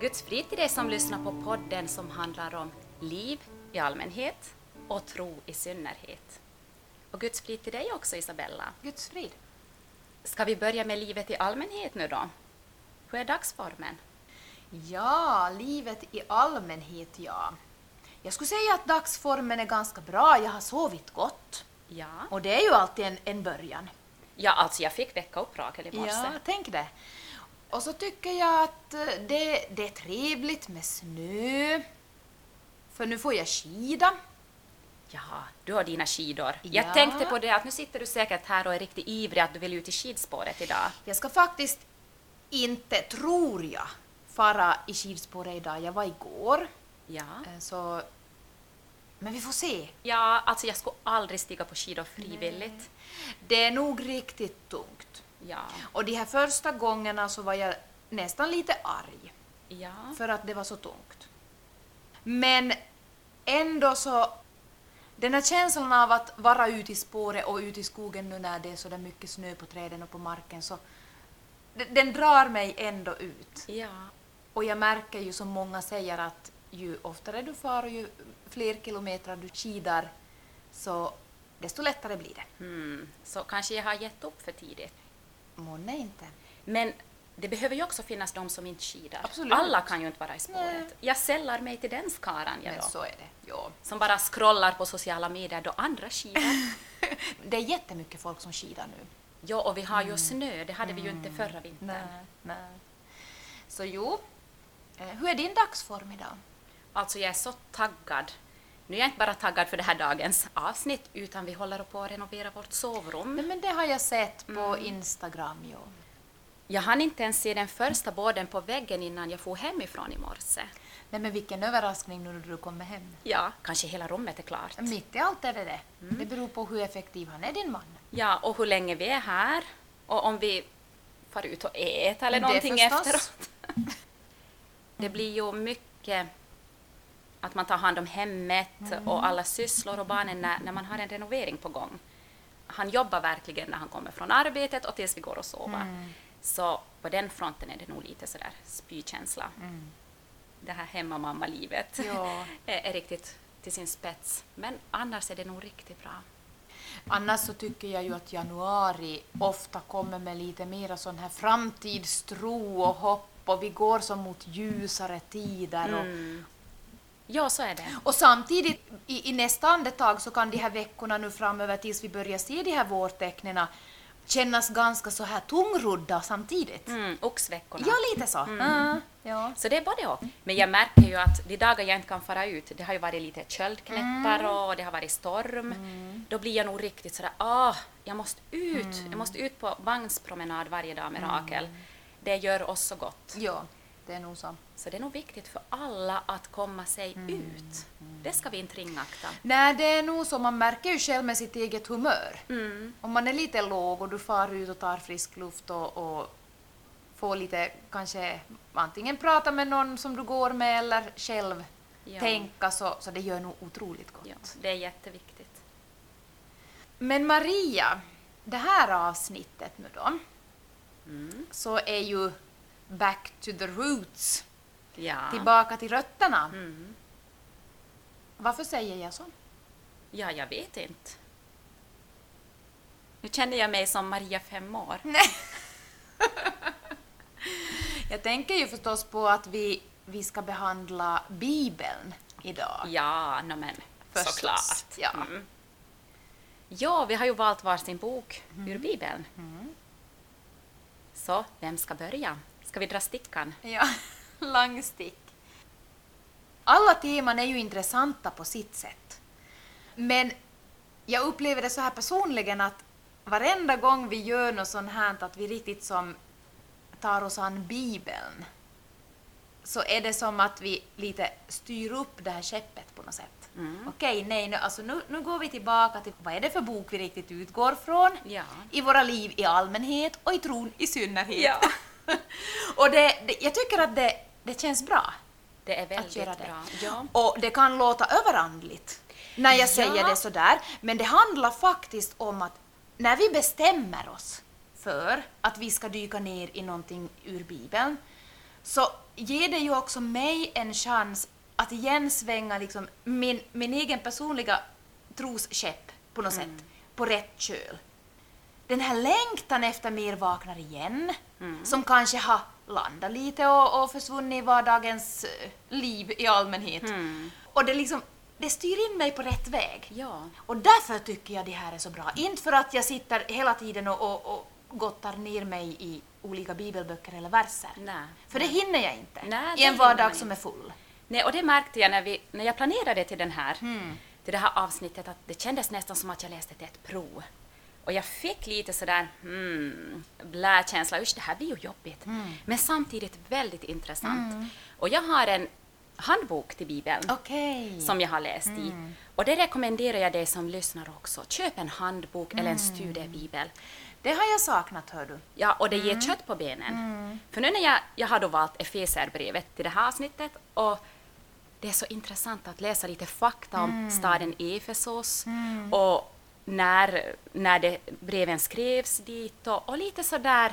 Guds frid till dig som lyssnar på podden som handlar om liv i allmänhet och tro i synnerhet. Och Guds frid till dig också Isabella. Guds frid. Ska vi börja med livet i allmänhet nu då? Hur är dagsformen? Ja, livet i allmänhet ja. Jag skulle säga att dagsformen är ganska bra. Jag har sovit gott. Ja, Och det är ju alltid en, en början. ja alltså jag fick väcka upp Rakel i morse. Ja, tänk det. Och så tycker jag att eh, det, det är trevligt med snö. För nu får jag skida. Jaha, du har dina skidor. Ja. Jag tänkte på det att nu sitter du säkert här och är riktigt ivrig att du vill ut i skidspåret idag. Jag ska faktiskt inte, tror jag, fara i skidspåret idag. Jag var igår. Ja. eh, Så... Men vi får se. Ja, alltså jag skulle aldrig stiga på skidor frivilligt. Det är nog riktigt tungt. Ja. Och de här första gångerna så var jag nästan lite arg Ja. för att det var så tungt. Men ändå så, den här känslan av att vara ute i spåret och ute i skogen nu när det är så där mycket snö på träden och på marken så den, drar mig ändå ut. Ja. Och jag märker ju som många säger att ju oftare du far och ju fler kilometer du skidar så desto lättare blir det. Mm. Så kanske jag har gett upp för tidigt. Månne inte. Men det behöver ju också finnas de som inte skidar. Absolut. Alla kan ju inte vara i spåret. Nej. Jag sällar mig till den skaran jag Men då. så är det. Ja. Som bara scrollar på sociala medier då andra skidar. Det är jättemycket folk som skidar nu. ja, och vi har ju snö, det hade vi ju inte förra vintern. Nej, nej. Så jo, eh, hur är din dagsform idag? Alltså jag är så taggad. Nu är jag inte bara taggad för det här dagens avsnitt, utan vi håller på att renovera vårt sovrum. Nej, men det har jag sett på Instagram. Jo. Jag hann inte ens se den första båden på väggen innan jag for hemifrån i morse. Nej, men vilken överraskning nu när du kommer hem. Ja, kanske hela rummet är klart. Mitt i allt är det det. Det beror på hur effektiv han är, din man. Ja, och hur länge vi är här och om vi far ut och äter eller Det någonting förstås. efteråt. Det blir ju mycket att man tar hand om hemmet och alla sysslor och barnen när, när man har en renovering på gång. Han jobbar verkligen när han kommer från arbetet och tills vi går och sover. Så på den fronten är det nog lite sådär spykänsla. Det här hemmamamma-livet Ja. är, är riktigt till sin spets. Men annars är det nog riktigt bra. Annars så tycker jag ju att januari ofta kommer med lite mera sån här framtidstro och hopp och vi går som mot ljusare tider. Och, Mm. Ja, så är det. Och samtidigt i, i nästa andetag så kan de här veckorna nu framöver tills vi börjar se de här vårtecknen kännas ganska så här tungrodda samtidigt. Mm, oxveckorna. Ja, lite så. Mm. Ja. Så det är både och. Men jag märker ju att de dagar jag inte kan fara ut, det har ju varit lite köldknäppar och det har varit storm. Då blir jag nog riktigt sådär, ah, jag måste ut. Jag måste ut på vagnspromenad varje dag med Rakel. Det gör oss så gott. ja, det är nog så. Så det är nog viktigt för alla att komma sig ut. Det ska vi inte ringakta. Nej, det är nog så. Man märker ju själv med sitt eget humör. Mm. Om man är lite låg och du far ut och tar frisk luft och, och får lite, kanske antingen prata med någon som du går med eller själv Ja. tänka så, så det gör nog otroligt gott. Ja, det är jätteviktigt. Men Maria, det här avsnittet nu då, Mm. så är ju back to the roots, Ja. tillbaka till rötterna. Mm. Varför säger jag så? ja, jag vet inte. Nu känner jag mig som Maria fem år. Nej. jag tänker ju förstås på att vi, vi ska behandla Bibeln idag. Ja, no, men Förstås, såklart. ja. Mm. Ja, vi har ju valt varsin bok Mm. ur Bibeln. Så, vem ska börja? Ska vi dra stickan? Ja, langstick. Alla teman är ju intressanta på sitt sätt. Men jag upplever det så här personligen att varenda gång vi gör något sånt här, att vi riktigt som tar oss an Bibeln, så är det som att vi lite styr upp det här skeppet på något sätt. Mm. Okej, nej, nu, alltså nu, nu går vi tillbaka till vad är det för bok vi riktigt utgår från Ja. i våra liv i allmänhet och i tron i synnerhet. Ja. och det, det, jag tycker att det, det känns bra. Det är väldigt göra det. bra. Ja. Och det kan låta överandligt när jag säger Ja. det sådär, men det handlar faktiskt om att när vi bestämmer oss för att vi ska dyka ner i någonting ur Bibeln, så ger det ju också mig en chans att igen svänga liksom min, min egen personliga trosskepp på något sätt, på rätt köl. Den här längtan efter mer vaknar igen, som kanske har landat lite och, och försvunnit i vardagens eh, liv i allmänhet. Och det liksom, det styr in mig på rätt väg. Ja. Och därför tycker jag det här är så bra. Inte för att jag sitter hela tiden och, och, och gottar ner mig i olika bibelböcker eller verser. Nej. För det hinner jag inte Nej, i en vardag som är full. Nej, och det märkte jag när, vi, när jag planerade till, den här, Mm. till det här avsnittet att det kändes nästan som att jag läste till ett prov. Och jag fick lite sådär hmm, blä-känsla, usch det här blir ju jobbigt. Mm. Men samtidigt väldigt intressant. Och jag har en handbok till Bibeln Okej. som jag har läst i. Och det rekommenderar jag dig som lyssnar också. Köp en handbok eller en studiebibel. Det har jag saknat, hör du. Ja, och det ger kött på benen. För nu när jag, jag har då valt Efeserbrevet till det här avsnittet och det är så intressant att läsa lite fakta om staden Efesos och när, när det, breven skrevs dit och, och lite sådär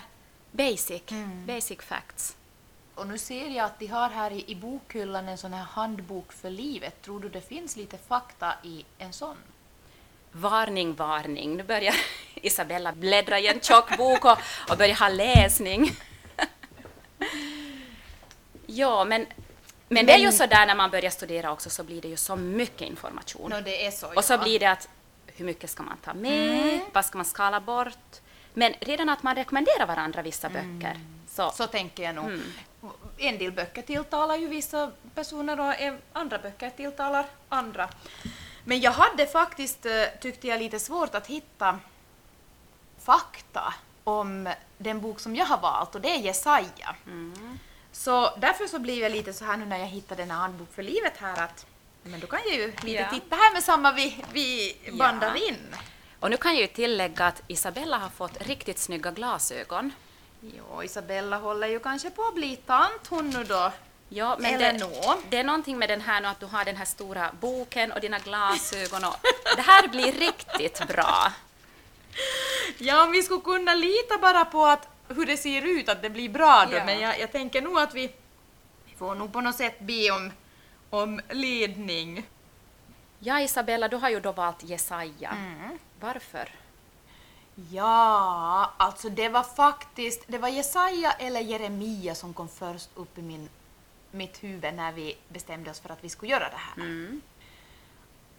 basic, basic facts. Och nu ser jag att de har här i, i bokhyllan en sån här handbok för livet. Tror du det finns lite fakta i en sån? Varning, varning. Nu börjar Isabella bläddra i en tjock bok och, och börjar ha läsning. ja, men, men det är ju Men- så där när man börjar studera också så blir det ju så mycket information. Är så, och så blir det att hur mycket ska man ta med, vad ska man skala bort? Men redan att man rekommenderar varandra vissa böcker. Så, Så tänker jag nog. Mm. En del böcker tilltalar ju vissa personer och andra böcker tilltalar andra. Men jag hade faktiskt, eh, tyckte jag, lite svårt att hitta fakta om den bok som jag har valt och det är Jesaja. Mm. Så därför så blir jag lite så här nu när jag hittar den här handbok för livet här att men då kan jag ju lite Ja. titta här med samma vi, vi Ja. bandar in. och nu kan jag ju tillägga att Isabella har fått riktigt snygga glasögon. Jo, Isabella håller ju kanske på att bli tant hon nu då. Ja, men Eller det, nå. det är någonting med den här nu att du har den här stora boken och dina glasögon och det här blir riktigt bra. Ja, om vi skulle kunna lita bara på att hur det ser ut, att det blir bra då, Ja. men jag, jag tänker nog att vi, vi får nog på något sätt be om, om ledning. Ja, Isabella, du har ju då valt Jesaja. Mm. Varför? Ja, alltså det var faktiskt, det var Jesaja eller Jeremia som kom först upp i min, mitt huvud när vi bestämde oss för att vi skulle göra det här. Mm.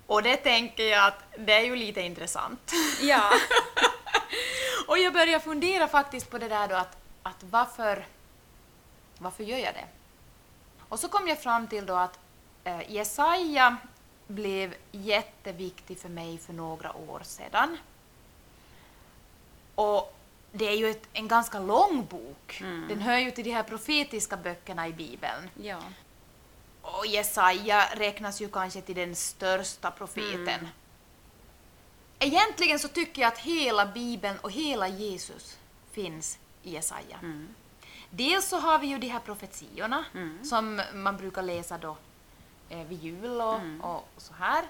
Och det tänker jag att det är ju lite intressant. Ja. Och jag började fundera faktiskt på det där då att, att varför, varför gör jag det? Och så kom jag fram till då att eh, Jesaja blev jätteviktig för mig för några år sedan. Och det är ju ett, en ganska lång bok. Den hör ju till de här profetiska böckerna i Bibeln. ja. Och Jesaja räknas ju kanske till den största profeten. Mm. Egentligen så tycker jag att hela Bibeln och hela Jesus finns i Jesaja. Mm. Dels så har vi ju de här profetiorna som man brukar läsa då eh, vid jul och, Mm. och så här.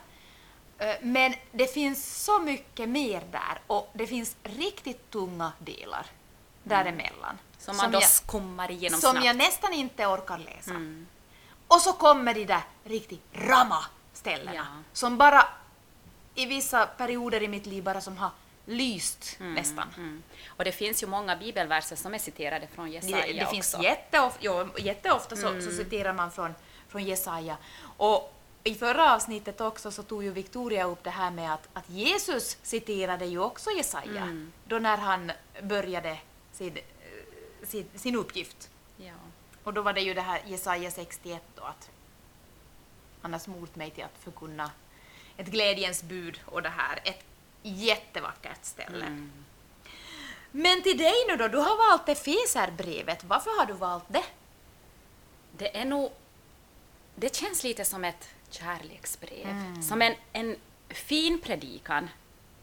Eh, Men det finns så mycket mer där och det finns riktigt tunga delar däremellan. Som man då jag, skummar igenom som snabbt. jag nästan inte orkar läsa. Mm. Och så kommer de där riktigt rama ställena Ja. som bara i vissa perioder i mitt liv bara som har lyst nästan. Mm. Och det finns ju många bibelverser som är citerade från Jesaja Det, det finns också. jätteofta, jo, jätteofta så, så citerar man från, från Jesaja. Och i förra avsnittet också så tog ju Victoria upp det här med att, att Jesus citerade ju också Jesaja då när han började sin, eh, sin, sin uppgift. Ja. Och då var det ju det här Jesaja 61 då att han har smort mig till att förkunna ett glädjens bud och det här. Ett jättevackert ställe. Men till dig nu då, du har valt Efeserbrevet. Varför har du valt det? Det är nog... Det känns lite som ett kärleksbrev. Mm. Som en, en fin predikan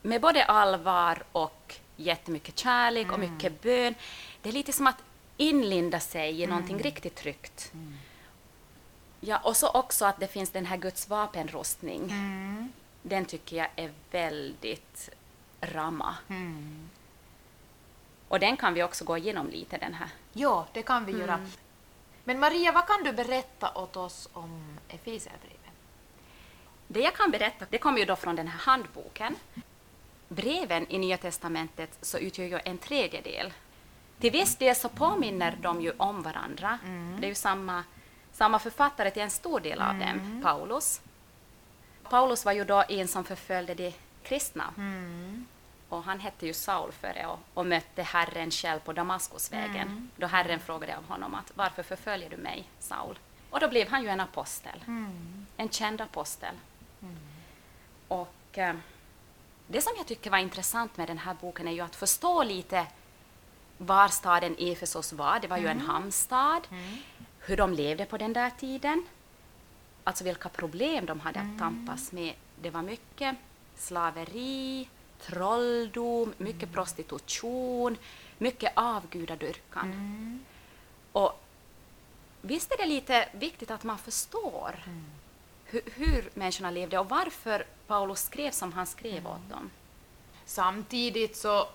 med både allvar och jättemycket kärlek och Mm. mycket bön. Det är lite som att inlinda sig i Mm. någonting riktigt tryggt. Ja, och så också att det finns den här Guds vapenrustning. Mm. Den tycker jag är väldigt ramma. Och den kan vi också gå igenom lite, den här. Ja, det kan vi göra. Men Maria, vad kan du berätta åt oss om Efesierbrevet? Det jag kan berätta det kommer ju då från den här handboken. Breven i Nya testamentet så utgör ju en tredjedel. Till viss del så påminner de ju om varandra. Det är ju samma, samma författare till en stor del av dem, Paulus. Paulus var ju då en som förföljde de kristna. Och han hette ju Saul före och, och mötte Herren själv på Damaskusvägen. Då Herren frågade av honom att varför förföljer du mig, Saul? Och då blev han ju en apostel, en känd apostel. Och eh, det som jag tycker var intressant med den här boken är ju att förstå lite var staden Efesos var. Det var ju en hamnstad. Hur de levde på den där tiden. Alltså vilka problem de hade att tampas med. Det var mycket slaveri, trolldom, mycket prostitution, mycket avgudadyrkan. Och visst är det lite viktigt att man förstår hur, hur människorna levde och varför Paulus skrev som han skrev åt dem. Samtidigt så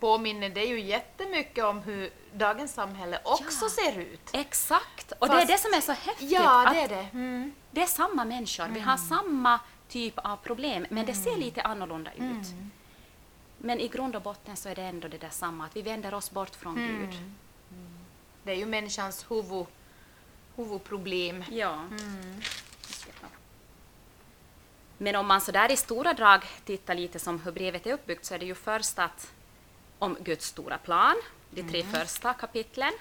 påminner det ju jättemycket om hur dagens samhälle också Ja. ser ut. Exakt! Och det Fast- är det som är så häftigt. Ja, det är det. Mm. det är samma människor, vi har samma typ av problem, men det ser lite annorlunda ut. Men i grund och botten så är det ändå det där samma, att vi vänder oss bort från Gud. Det är ju människans huvud, huvudproblem. Ja. Men om man så där i stora drag tittar lite som hur brevet är uppbyggt så är det ju först att om Guds stora plan, de tre första kapitlen.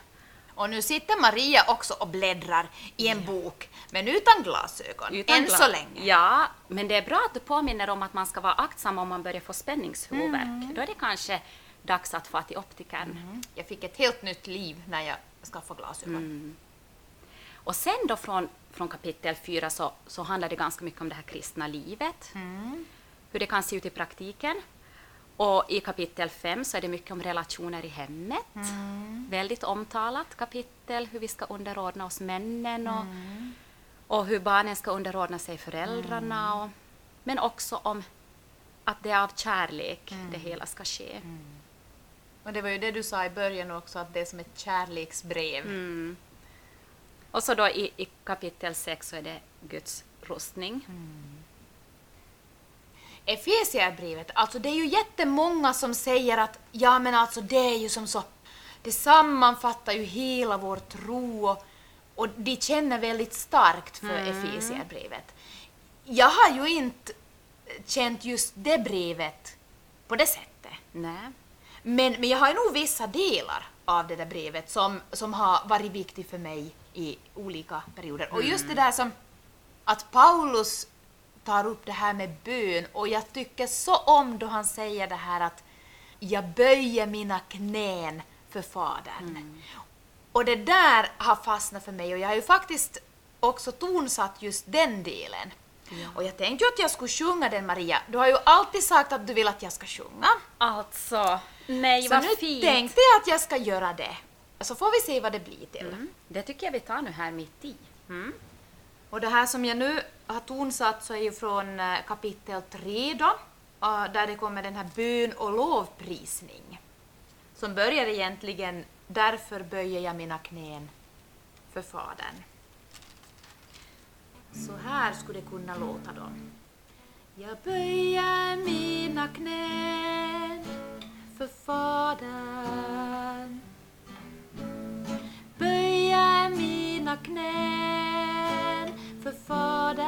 Och nu sitter Maria också och bläddrar i en bok, men utan glasögon, Utan än gla- så länge. Ja, men det är bra att du påminner om att man ska vara aktsam om man börjar få spänningshuvudvärk. Då är det kanske dags att få till optikern. Jag fick ett helt nytt liv när jag skaffade glasögon. Och sen då från, från kapitel 4 så, så handlar det ganska mycket om det här kristna livet. Hur det kan se ut i praktiken. Och i kapitel 5 så är det mycket om relationer i hemmet. Väldigt omtalat kapitel, hur vi ska underordna oss männen och, och hur barnen ska underordna sig föräldrarna. Och, men också om att det är av kärlek det hela ska ske. Och det var ju det du sa i början också, att det är som ett kärleksbrev. Mm. Och så då i, i kapitel 6 så är det Guds rustning. Efesierbrevet, alltså det är ju jättemånga som säger att ja men alltså det är ju som så, det sammanfattar ju hela vår tro och, och de känner väldigt starkt för Efesierbrevet. Jag har ju inte känt just det brevet på det sättet. Nej. Men, men jag har ju nog vissa delar av det där brevet som, som har varit viktigt för mig i olika perioder. Och just det där som att Paulus tar upp det här med bön och jag tycker så om då han säger det här att jag böjer mina knän för Fadern. Och det där har fastnat för mig och jag har ju faktiskt också tonsatt just den delen. Och jag tänkte ju att jag skulle sjunga den Maria. Du har ju alltid sagt att du vill att jag ska sjunga. Alltså, nej Så vad nu fint! tänkte jag att jag ska göra det. Så får vi se vad det blir till. Mm. Det tycker jag vi tar nu här mitt i. Mm. Och det här som jag nu har tonsatt så är ju från eh, kapitel 3 då, där det kommer den här bön och lovprisning. Som börjar egentligen Därför böjer jag mina knän för Fadern. Så här skulle det kunna låta då. Jag böjer mina knän för Fadern böjer mina knän för Fadern.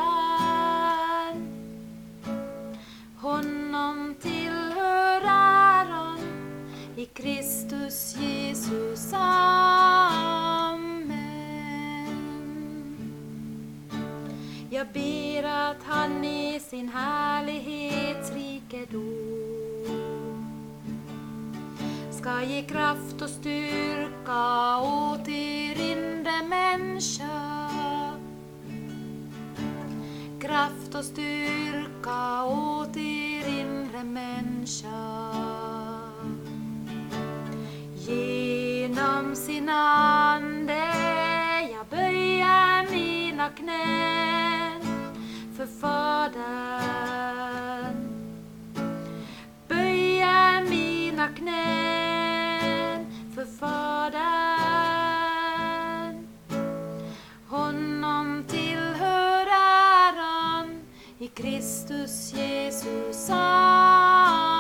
Honom tillhör äran i Kristus Jesus. Amen. Jag ber att han i sin härlighetsrikedom ska ge kraft och styrka åt er inre människa. Kraft och styrka åt er inre människa. Genom sin ande jag böjer mina knän för Fadern böjer mina knän för Fadern. Kristus Jesus, Amen.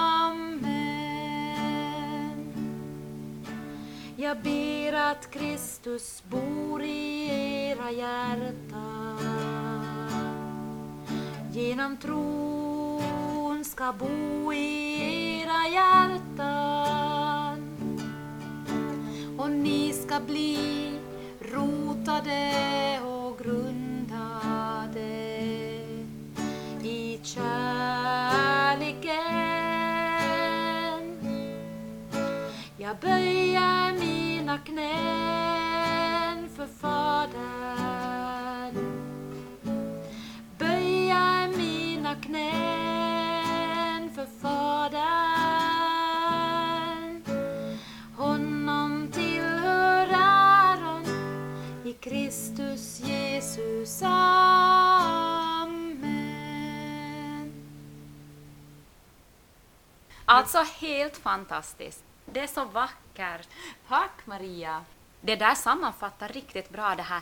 Jag ber att Kristus bor i era hjärtan. Genom tron ska bo i era hjärtan. Och ni ska bli rotade och grundade Jag böjer mina knän för Fadern. Böjer mina knän för Fadern. Honom tillhör äran i Kristus Jesus. Amen. Alltså helt fantastiskt. Det är så vackert. Tack Maria. Det där sammanfattar riktigt bra det här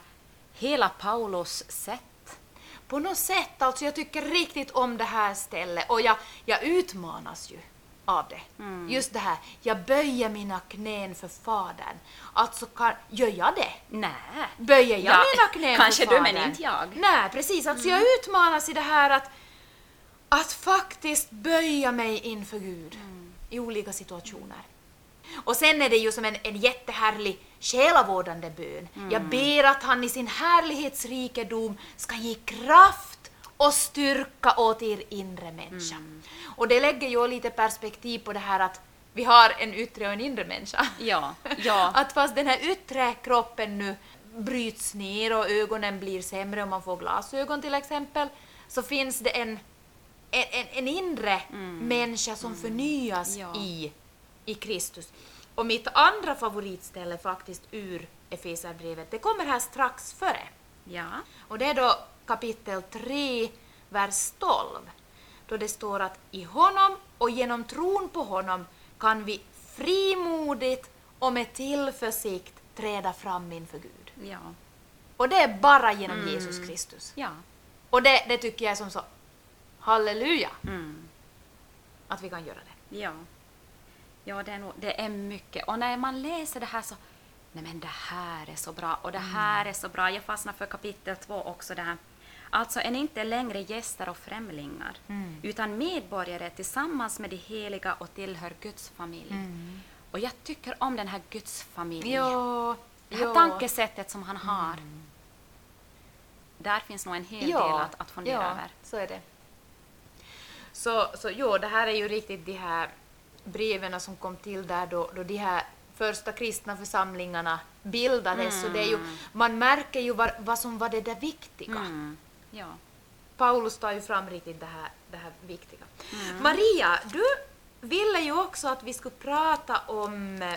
hela Paulus sätt. På något sätt, alltså jag tycker riktigt om det här stället och jag, jag utmanas ju av det. Mm. Just det här, jag böjer mina knän för Fadern. Alltså, kan, gör jag det? Nej. Böjer jag Ja, mina knän kanske för du, Fadern? men inte jag. Mm. Nej, precis. Alltså jag utmanas i det här att, att faktiskt böja mig inför Gud Mm. i olika situationer. Och sen är det ju som en, en jättehärlig själavårdande bön. Mm. Jag ber att han i sin härlighetsrikedom ska ge kraft och styrka åt er inre människa. Mm. Och det lägger ju lite perspektiv på det här att vi har en yttre och en inre människa. Ja, ja. Att fast den här yttre kroppen nu bryts ner och ögonen blir sämre om man får glasögon till exempel, så finns det en, en, en, inre människa som förnyas Ja. i, i Kristus. Och mitt andra favoritställe faktiskt ur Efesierbrevet, det kommer här strax före. Ja. Och det är då kapitel 3, vers 12, då det står att i honom och genom tron på honom kan vi frimodigt och med tillförsikt träda fram inför Gud. Ja. Och det är bara genom Jesus Kristus. Ja. Och det, det tycker jag är som så halleluja Mm. att vi kan göra det. Ja. Ja, det är, nog, det är mycket. Och när man läser det här så, nej men det här är så bra och det här är så bra. Jag fastnar för kapitel två också det här. Alltså är ni inte längre gäster och främlingar, utan medborgare tillsammans med de heliga och tillhör Guds familj. Och jag tycker om den här Guds familj. Ja, Det här ja. tankesättet som han har. Där finns nog en hel del att, att fundera ja, över. så är det. Så, så jo, det här är ju riktigt de här breven som kom till där då, då de här första kristna församlingarna bildades. Så det är ju, man märker ju vad, vad som var det där viktiga. Mm. Ja. Paulus tar ju fram riktigt det här, det här viktiga. Maria, du ville ju också att vi skulle prata om eh,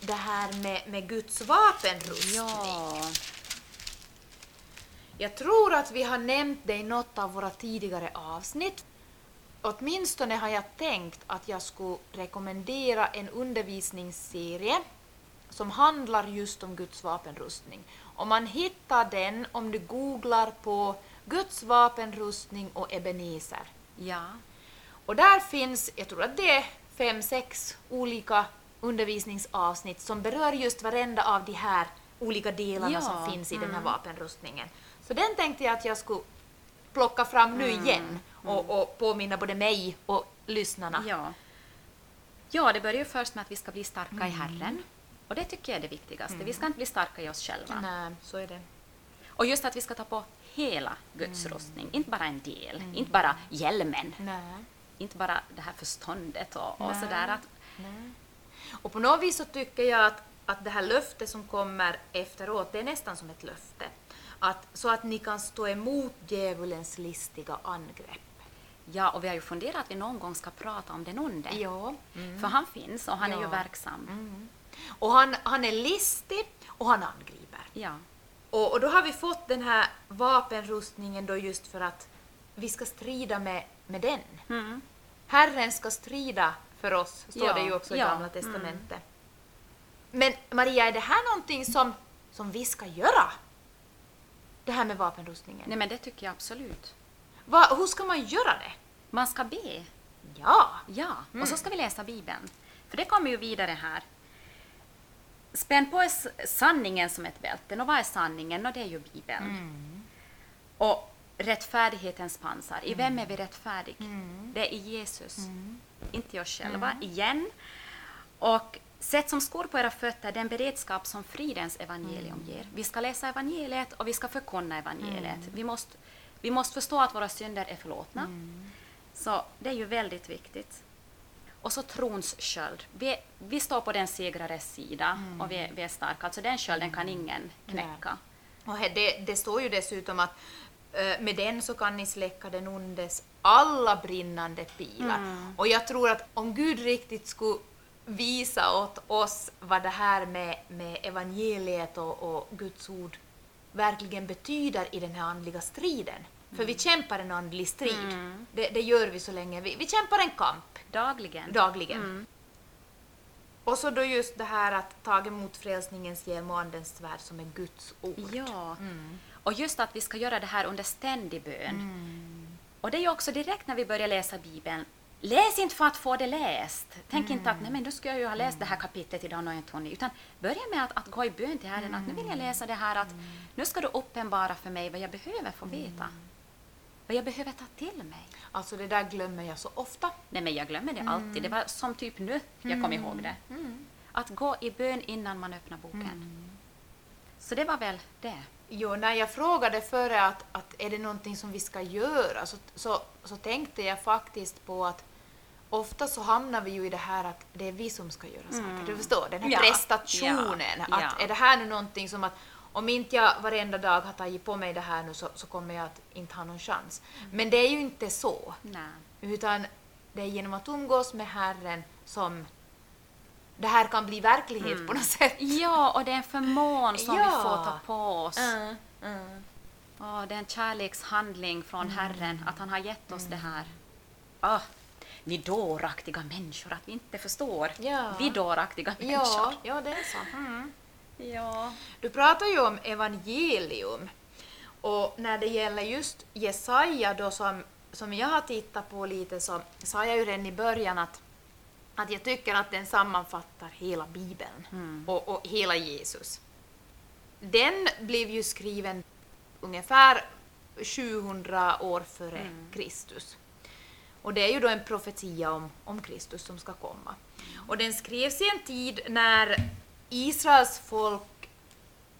det här med, med Guds vapenrustning. ja. Jag tror att vi har nämnt det i något av våra tidigare avsnitt. Åtminstone har jag tänkt att jag skulle rekommendera en undervisningsserie som handlar just om Guds vapenrustning. Och man hittar den om du googlar på Guds vapenrustning och Ebenezer. Ja. Och där finns, jag tror att det är fem, sex olika undervisningsavsnitt som berör just varenda av de här olika delarna Ja, som finns i den här mm. vapenrustningen. Så den tänkte jag att jag skulle plocka fram nu igen och, och påminna både mig och lyssnarna. Ja. ja, det börjar ju först med att vi ska bli starka i Herren. Och det tycker jag är det viktigaste. Vi ska inte bli starka i oss själva. Nej, så är det. Och just att vi ska ta på hela Guds rustning, inte bara en del, inte bara hjälmen, Nej. inte bara det här förståndet och, och sådär. Att, Nej. Och på något vis så tycker jag att, att det här löftet som kommer efteråt, det är nästan som ett löfte. Att, så att ni kan stå emot djävulens listiga angrepp. Ja, och vi har ju funderat att vi någon gång ska prata om den onde. Ja. För han finns och han är ju Ja. verksam. Mm. Och han, han är listig och han angriper. Ja. Och, och då har vi fått den här vapenrustningen då just för att vi ska strida med, med den. Mm. Herren ska strida för oss, står Ja, det ju också i ja, Gamla Testamentet. Men Maria, är det här någonting som, som vi ska göra? Det här med vapenrustningen? Nej, men det tycker jag absolut. Va, hur ska man göra det? Man ska be. Ja. Ja, Mm. och så ska vi läsa Bibeln. För det kommer ju vidare här. spänn på sanningen som ett bälte. Och vad är sanningen? Och det är ju Bibeln. Mm. Och rättfärdighetens pansar. I vem är vi rättfärdig? Mm. Det är i Jesus, inte i oss själva. Igen. Och sätt som skor på era fötter den beredskap som fridens evangelium Mm. ger. Vi ska läsa evangeliet och vi ska förkunna evangeliet. Mm. Vi, måste, vi måste förstå att våra synder är förlåtna. Mm. Så det är ju väldigt viktigt. Och så trons sköld. Vi, vi står på den segrares sida Mm. och vi, är- vi är starka. Alltså den skölden kan ingen knäcka. Och här, det, det står ju dessutom att eh, med den så kan ni släcka den ondes alla brinnande pilar. Mm. Och jag tror att om Gud riktigt skulle visa åt oss vad det här med, med evangeliet och, och Guds ord verkligen betyder i den här andliga striden. För vi kämpar en andlig strid. Mm. Det, det gör vi så länge vi, vi kämpar en kamp Dagligen. dagligen. Mm. Och så då just det här att ta emot frälsningens hjälm och andens svärd som är Guds ord. Ja. Mm. Och just att vi ska göra det här under ständig bön. Och det är ju också direkt när vi börjar läsa Bibeln. Läs inte för att få det läst. Tänk inte att nej, men då ska jag ju ha läst det här kapitlet idag inte hunnit. Utan börja med att, att gå i bön till Herren. Att nu vill jag läsa det här att nu ska du uppenbara för mig vad jag behöver få veta. Vad jag behöver ta till mig. Alltså det där glömmer jag så ofta. Nej, men jag glömmer det alltid. Det var som typ nu jag kom ihåg det. Att gå i bön innan man öppnar boken. Så det var väl det. Jo, när jag frågade före att, att är det någonting som vi ska göra så, så, så tänkte jag faktiskt på att ofta så hamnar vi ju i det här att det är vi som ska göra saker. Du förstår, den här Ja, prestationen. ja, Att ja. Är det här nu någonting som att om inte jag varenda dag har tagit på mig det här nu så, så kommer jag att inte ha någon chans. Men det är ju inte så. Nej. Utan det är genom att umgås med Herren som det här kan bli verklighet på något sätt. Ja, och det är en förmån som vi Ja. får ta på oss. Mm, mm. Ja, det är en kärlekshandling från Herren att han har gett oss det här. Ah, ni dåraktiga människor, att vi inte förstår. Ja. Vi dåraktiga Ja, människor. ja, det är så. Mm. Ja. Du pratar ju om evangelium. Och när det gäller just Jesaja då som, som jag har tittat på lite så sa jag ju redan i början att, att jag tycker att den sammanfattar hela Bibeln och, och hela Jesus. Den blev ju skriven ungefär 700 år före Kristus. Och det är ju då en profetia om, om Kristus som ska komma. Och den skrevs i en tid när Israels folk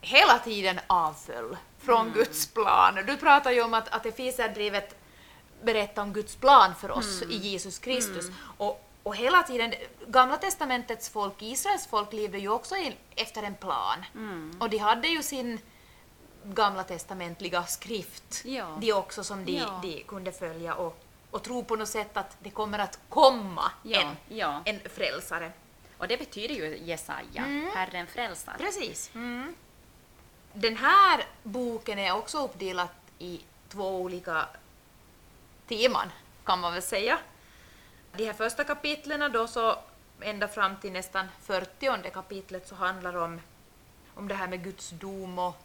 hela tiden avföll från Guds plan. Du pratar ju om att, att Efesierbrevet berättar om Guds plan för oss i Jesus Kristus. Och, och hela tiden, Gamla testamentets folk, Israels folk levde ju också in, efter en plan. Och de hade ju sin gamla testamentliga skrift, Ja. de också som de, Ja. de kunde följa och, och tro på något sätt att det kommer att komma Ja, en, ja. en frälsare. Och det betyder ju Jesaja, Herren frälsar. Precis. Mm. Den här boken är också uppdelad i två olika teman, kan man väl säga. De här första kapitlen då så ända fram till nästan 40 kapitlet så handlar om, om det här med Guds dom och,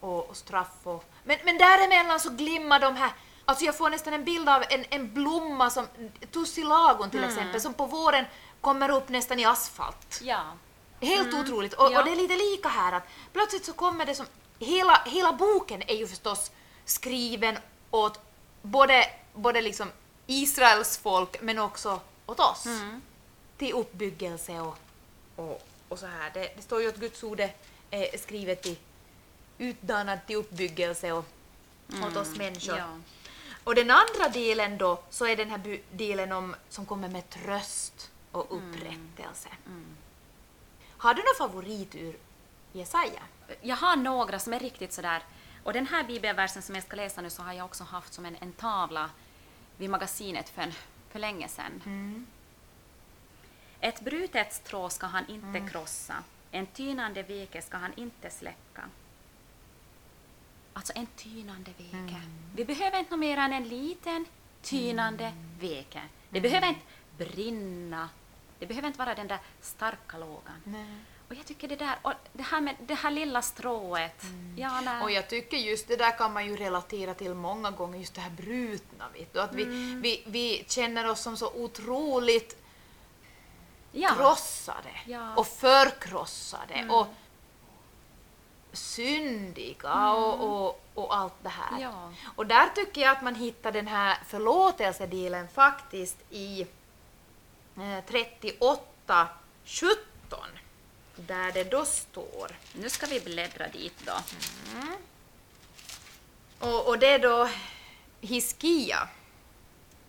och, och straff. Och, men, men däremellan så glimmar de här Alltså jag får nästan en bild av en, en blomma som tussilagon till exempel, som på våren kommer upp nästan i asfalt. Ja. Helt otroligt. Och, Ja. och det är lite lika här att plötsligt så kommer det som... Hela, hela boken är ju förstås skriven åt både, både liksom Israels folk men också åt oss. Till uppbyggelse och, och, och så här. Det, det står ju att Guds ord är skrivet i utdanad till uppbyggelse och, åt oss människor. Ja. Och den andra delen då, så är den här delen om, som kommer med tröst och upprättelse. Har du någon favorit ur Jesaja? Jag har några som är riktigt sådär. Och den här bibelversen som jag ska läsa nu så har jag också haft som en, en tavla vid magasinet för, en, för länge sedan. Ett brutet strå ska han inte krossa, en tynande veke ska han inte släcka. Alltså en tynande veke. Vi behöver inte mer än en liten tynande veke. Det behöver inte brinna. Det behöver inte vara den där starka lågan. Och jag tycker det där, och det här med det här lilla strået. Ja, nej. Och jag tycker just det där kan man ju relatera till många gånger, just det här brutna. Vet du? Att vi, vi, vi känner oss som så otroligt Ja. krossade Ja. och förkrossade och syndiga och, och, och allt det här. Ja. Och där tycker jag att man hittar den här förlåtelsedelen faktiskt i 38, 17 där det då står Nu ska vi bläddra dit då. och, och det är då Hiskia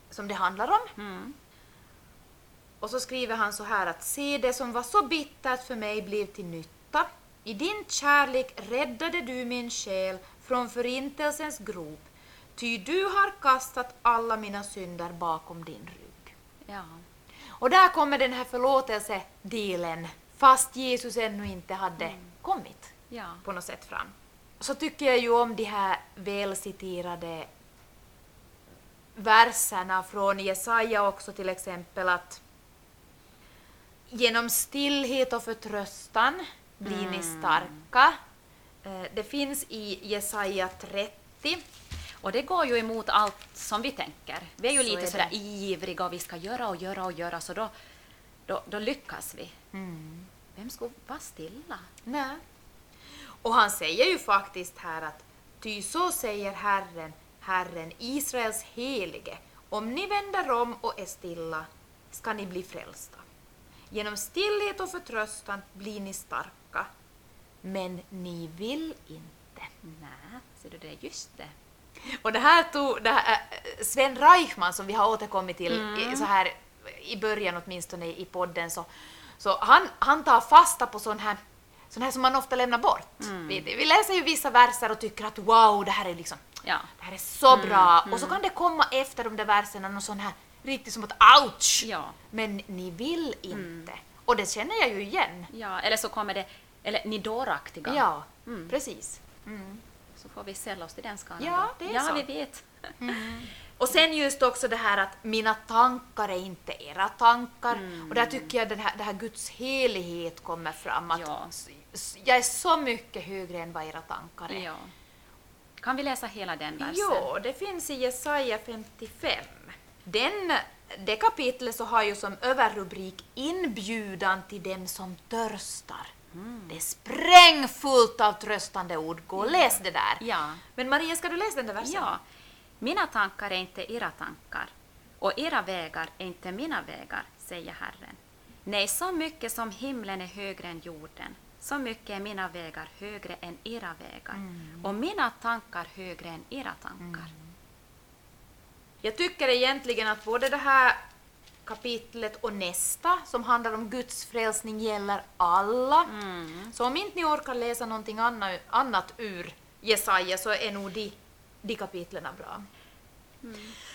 som det handlar om. Mm. Och så skriver han så här att se det som var så bittert för mig blev till nytta. I din kärlek räddade du min själ från förintelsens grop, ty du har kastat alla mina synder bakom din rygg. Ja. Och där kommer den här förlåtelsedelen, fast Jesus ännu inte hade kommit Ja. på något sätt fram. Så tycker jag ju om de här välciterade verserna från Jesaja också till exempel att genom stillhet och förtröstan blir ni starka. Eh, Det finns i Jesaja 30. Och det går ju emot allt som vi tänker. Vi är ju Så lite är sådär det. ivriga och vi ska göra och göra och göra så då, då, då lyckas vi. Vem skulle vara stilla? Nej. Och han säger ju faktiskt här att ty så säger Herren, Herren, Israels helige, om ni vänder om och är stilla ska ni bli frälsta. Genom stillhet och förtröstan blir ni starka, men ni vill inte. Nej, du det? Just det. Och det här tog det här, äh, Sven Reichman som vi har återkommit till i, så här i början åtminstone i podden så, så han, han tar fasta på sån här, sån här som man ofta lämnar bort. Vi, vi läser ju vissa verser och tycker att wow, det här är liksom Ja. det här är så bra och så kan det komma efter de där verserna någon sån här riktigt som att ouch! Ja. Men ni vill inte. Och det känner jag ju igen. ja. Eller så kommer det, eller ni dåraktiga. Ja, Mm. precis. Så får vi sälla oss till den skalan Ja, det är ja, så. vi vet. Och sen just också det här att mina tankar är inte era tankar. Och där tycker jag den här, det här Guds helighet kommer fram. Att Ja. Jag är så mycket högre än vad era tankar är. Ja. Kan vi läsa hela den versen? Jo, det finns i Jesaja 55. Den, det kapitlet så har ju som överrubrik Inbjudan till den som törstar. Det är sprängfullt av tröstande ord. Gå och läs det där. Ja. Men Maria, ska du läsa den där versen? Ja. Mina tankar är inte era tankar, och era vägar är inte mina vägar, säger Herren. Nej, så mycket som himlen är högre än jorden, så mycket är mina vägar högre än era vägar, och mina tankar högre än era tankar. Jag tycker egentligen att både det här kapitlet och nästa som handlar om Guds frälsning gäller alla. Så om inte ni orkar läsa någonting anna- annat ur Jesaja så är nog de, de kapitlen bra.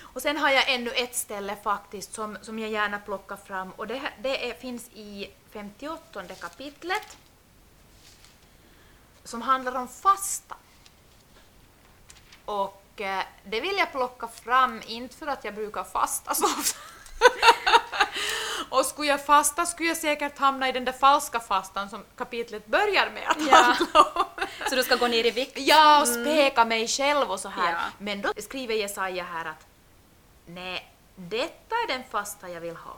Och sen har jag ännu ett ställe faktiskt som, som jag gärna plockar fram och det, det är, finns i 58 kapitlet som handlar om fasta. Och eh, det vill jag plocka fram, inte för att jag brukar fasta så ofta. Och skulle jag fasta skulle jag säkert hamna i den där falska fastan som kapitlet börjar med att Ja. handla om. Så du ska gå ner i vikt? Ja, och speka mig själv och så här. Ja. Men då skriver Jesaja här att nej, detta är den fasta jag vill ha.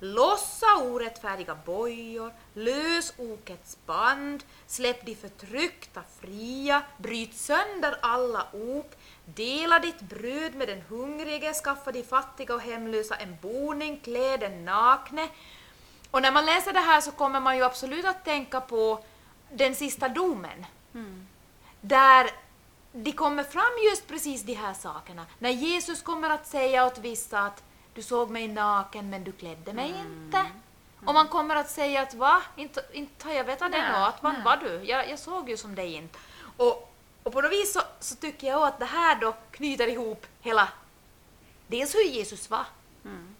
Lossa orättfärdiga bojor, lös okets band, släpp de förtryckta fria, bryt sönder alla ok, dela ditt bröd med den hungrige, skaffa de fattiga och hemlösa en boning, klä den nakne. Och när man läser det här så kommer man ju absolut att tänka på den sista domen där de kommer fram just precis de här sakerna. När Jesus kommer att säga åt vissa att du såg mig naken men du klädde mig inte. Och man kommer att säga att va? Inte, inte har jag vetat det Nej, nå, att vad nej. var du? Jag, jag såg ju som dig inte. Och, och på något vis så, så tycker jag att det här då knyter ihop hela dels hur Jesus var.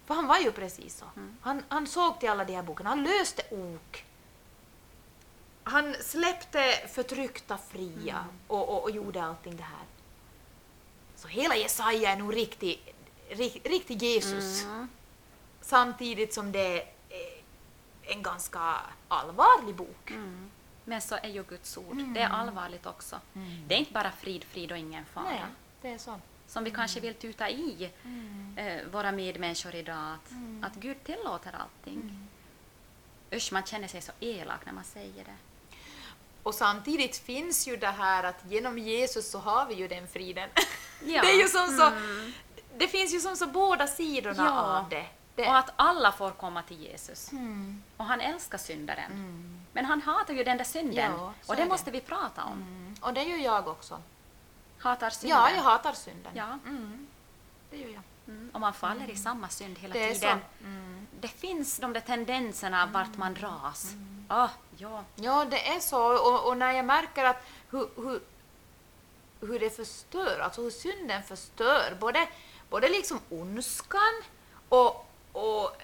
För han var ju precis så. Han, han såg till alla de här bokarna, han löste ok. Han släppte förtryckta fria och, och, och gjorde allting det här. Så hela Jesaja är nog riktig, rik, riktig Jesus. Samtidigt som det är en ganska allvarlig bok. Mm. Men så är ju Guds ord. Det är allvarligt också. Det är inte bara frid, frid och ingen fara. Nej, det är så. Som vi kanske vill tuta i eh, våra medmänniskor idag. Att, att Gud tillåter allting. Usch, man känner sig så elak när man säger det. Och samtidigt finns ju det här att genom Jesus så har vi ju den friden. Ja. Det är ju som så, det finns ju som så båda sidorna Ja. av det. det Och att alla får komma till Jesus. mm. Och han älskar syndaren. Men han hatar ju den där synden. Ja, och det måste vi prata om. Mm. Och det gör jag också. Hatar synden. Ja, jag hatar synden. Ja. Mm. Det gör jag. Mm. Och man faller i samma synd hela Det tiden. Mm. Det finns de där tendenserna vart man dras. Ah, ja. Ja, det är så. Och, och när jag märker att hur, hur, hur det förstör, alltså hur synden förstör både, både liksom ondskan och, och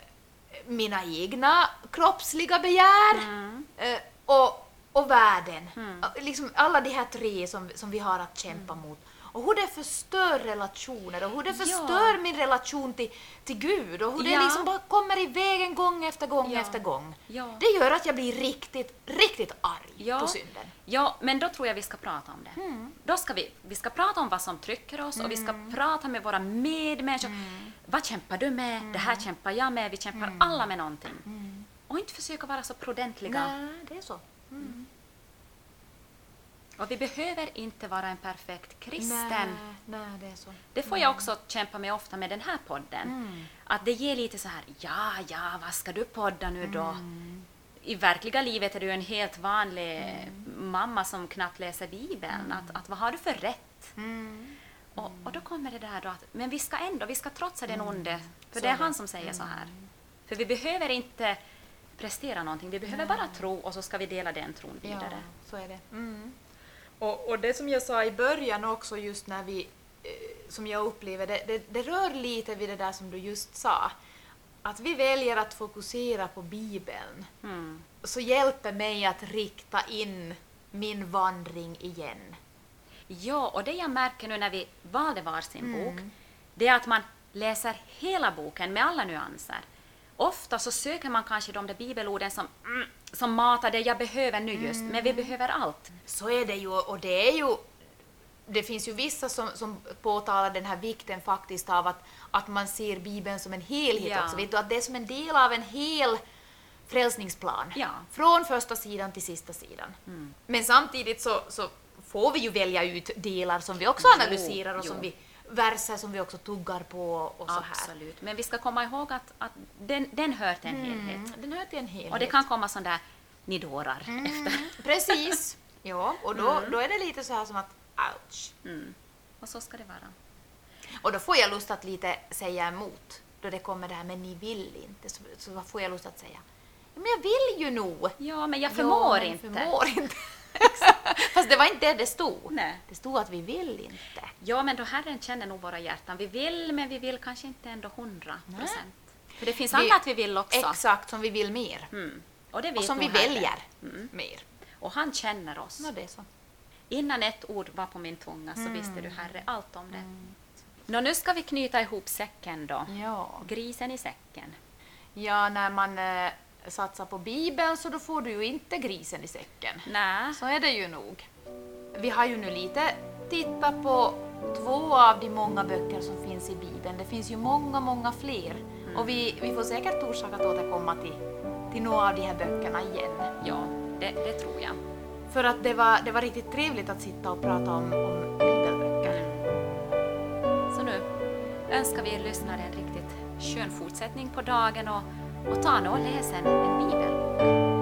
mina egna kroppsliga begär Mm. eh, och, och världen. Mm. Liksom alla de här tre som, som vi har att kämpa mot. Och hur det förstör relationer och hur det Ja. förstör min relation till, till Gud och hur det Ja. liksom bara kommer i vägen gång efter gång Ja. efter gång. Ja. Det gör att jag blir riktigt, riktigt arg Ja. på synden. ja, men då tror jag vi ska prata om det. Mm. Då ska vi, vi ska prata om vad som trycker oss och vi ska prata med våra medmänniskor. Mm. Vad kämpar du med? Det här kämpar jag med. Vi kämpar alla med någonting. Och inte försöka vara så prudentliga. Nej, det är så. Och vi behöver inte vara en perfekt kristen. Nej, nej, det är så. Det får jag också kämpa med ofta med den här podden. Mm. Att det ger lite så här, ja, ja, vad ska du podda nu då? Mm. I verkliga livet är du en helt vanlig mamma som knappt läser Bibeln. Att, att vad har du för rätt? Mm. Och, och då kommer det där då att, men vi ska ändå, vi ska trotsa den onde. För Så det är han som säger så här. För vi behöver inte prestera någonting, vi behöver bara tro och så ska vi dela den tron Ja, vidare. så är det. Och, och det som jag sa i början också, just när vi, eh, som jag upplever det, det, det rör lite vid det där som du just sa. Att vi väljer att fokusera på Bibeln, Mm. så hjälper mig att rikta in min vandring igen. Ja, och det jag märker nu när vi valde varsin Mm. bok, det är att man läser hela boken med alla nyanser. Ofta så söker man kanske de där bibelorden som, mm, som matar det jag behöver nu just, men Mm. vi behöver allt. Så är det ju, och det är ju... Det finns ju vissa som, som påtalar den här vikten faktiskt av att, att man ser Bibeln som en helhet Ja. också. Vet du, att det är som en del av en hel frälsningsplan. Ja. Från första sidan till sista sidan. Mm. Men samtidigt så, så får vi ju välja ut delar som vi också Jo, analyserar och jo. som vi, verser som vi också tuggar på och så här. Absolut. Men vi ska komma ihåg att, att den, den hör till en helhet. Mm, den hör till en helhet. Och det kan komma sådana där nidårar efter. Precis. Ja, och då, då är det lite så här som att ouch. Mm. Och så ska det vara. Och då får jag lust att lite säga emot. Då det kommer det här men ni vill inte. Så, så får jag lust att säga men jag vill ju nog. Ja, men jag förmår ja, men inte. Förmår inte. Fast det var inte det det stod. Nej. Det stod att vi vill inte. Ja, men då Herren känner nog våra hjärtan. Vi vill, men vi vill kanske inte ändå hundra procent. För det finns Vi- annat vi vill också. Exakt som vi vill mer. Mm. Och, det Och vet som vi Herren. väljer Mm. mer. Och han känner oss. Nå, det är så. Innan ett ord var på min tunga så visste Mm. du, Herre, allt om det. Nå, nu ska vi knyta ihop säcken då. Ja. Grisen i säcken. ja, när man satsar på Bibeln så då får du ju inte grisen i säcken. Nej. Så är det ju nog. Vi har ju nu lite tittat på två av de många böcker som finns i Bibeln. Det finns ju många, många fler. Och vi, vi får säkert orsak att återkomma till, till några av de här böckerna igen. Ja, det, det tror jag. För att det var, det var riktigt trevligt att sitta och prata om, om bibelböcker. Så nu önskar vi er lyssnare en riktigt skön fortsättning på dagen och, och ta nu och läs en, en bibelbok.